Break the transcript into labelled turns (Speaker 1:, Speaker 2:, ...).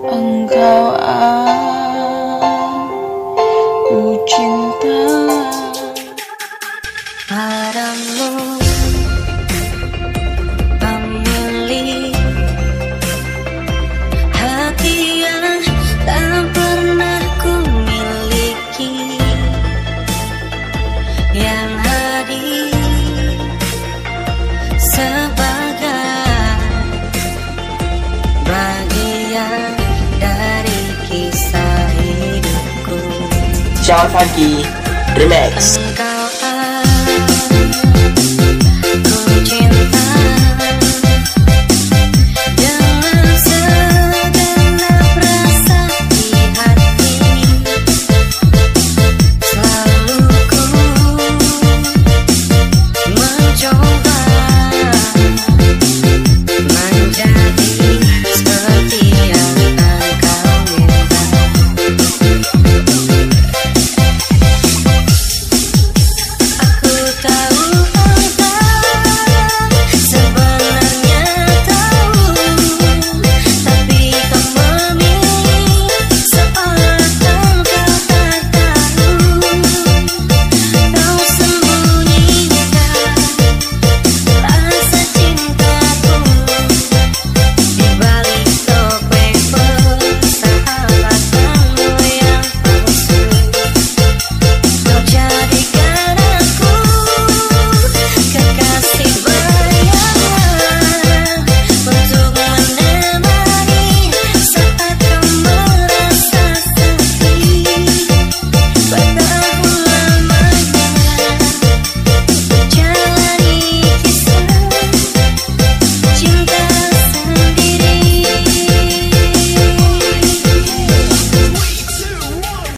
Speaker 1: Engkau aku cinta.
Speaker 2: Padamu
Speaker 3: Sean Funky Remix.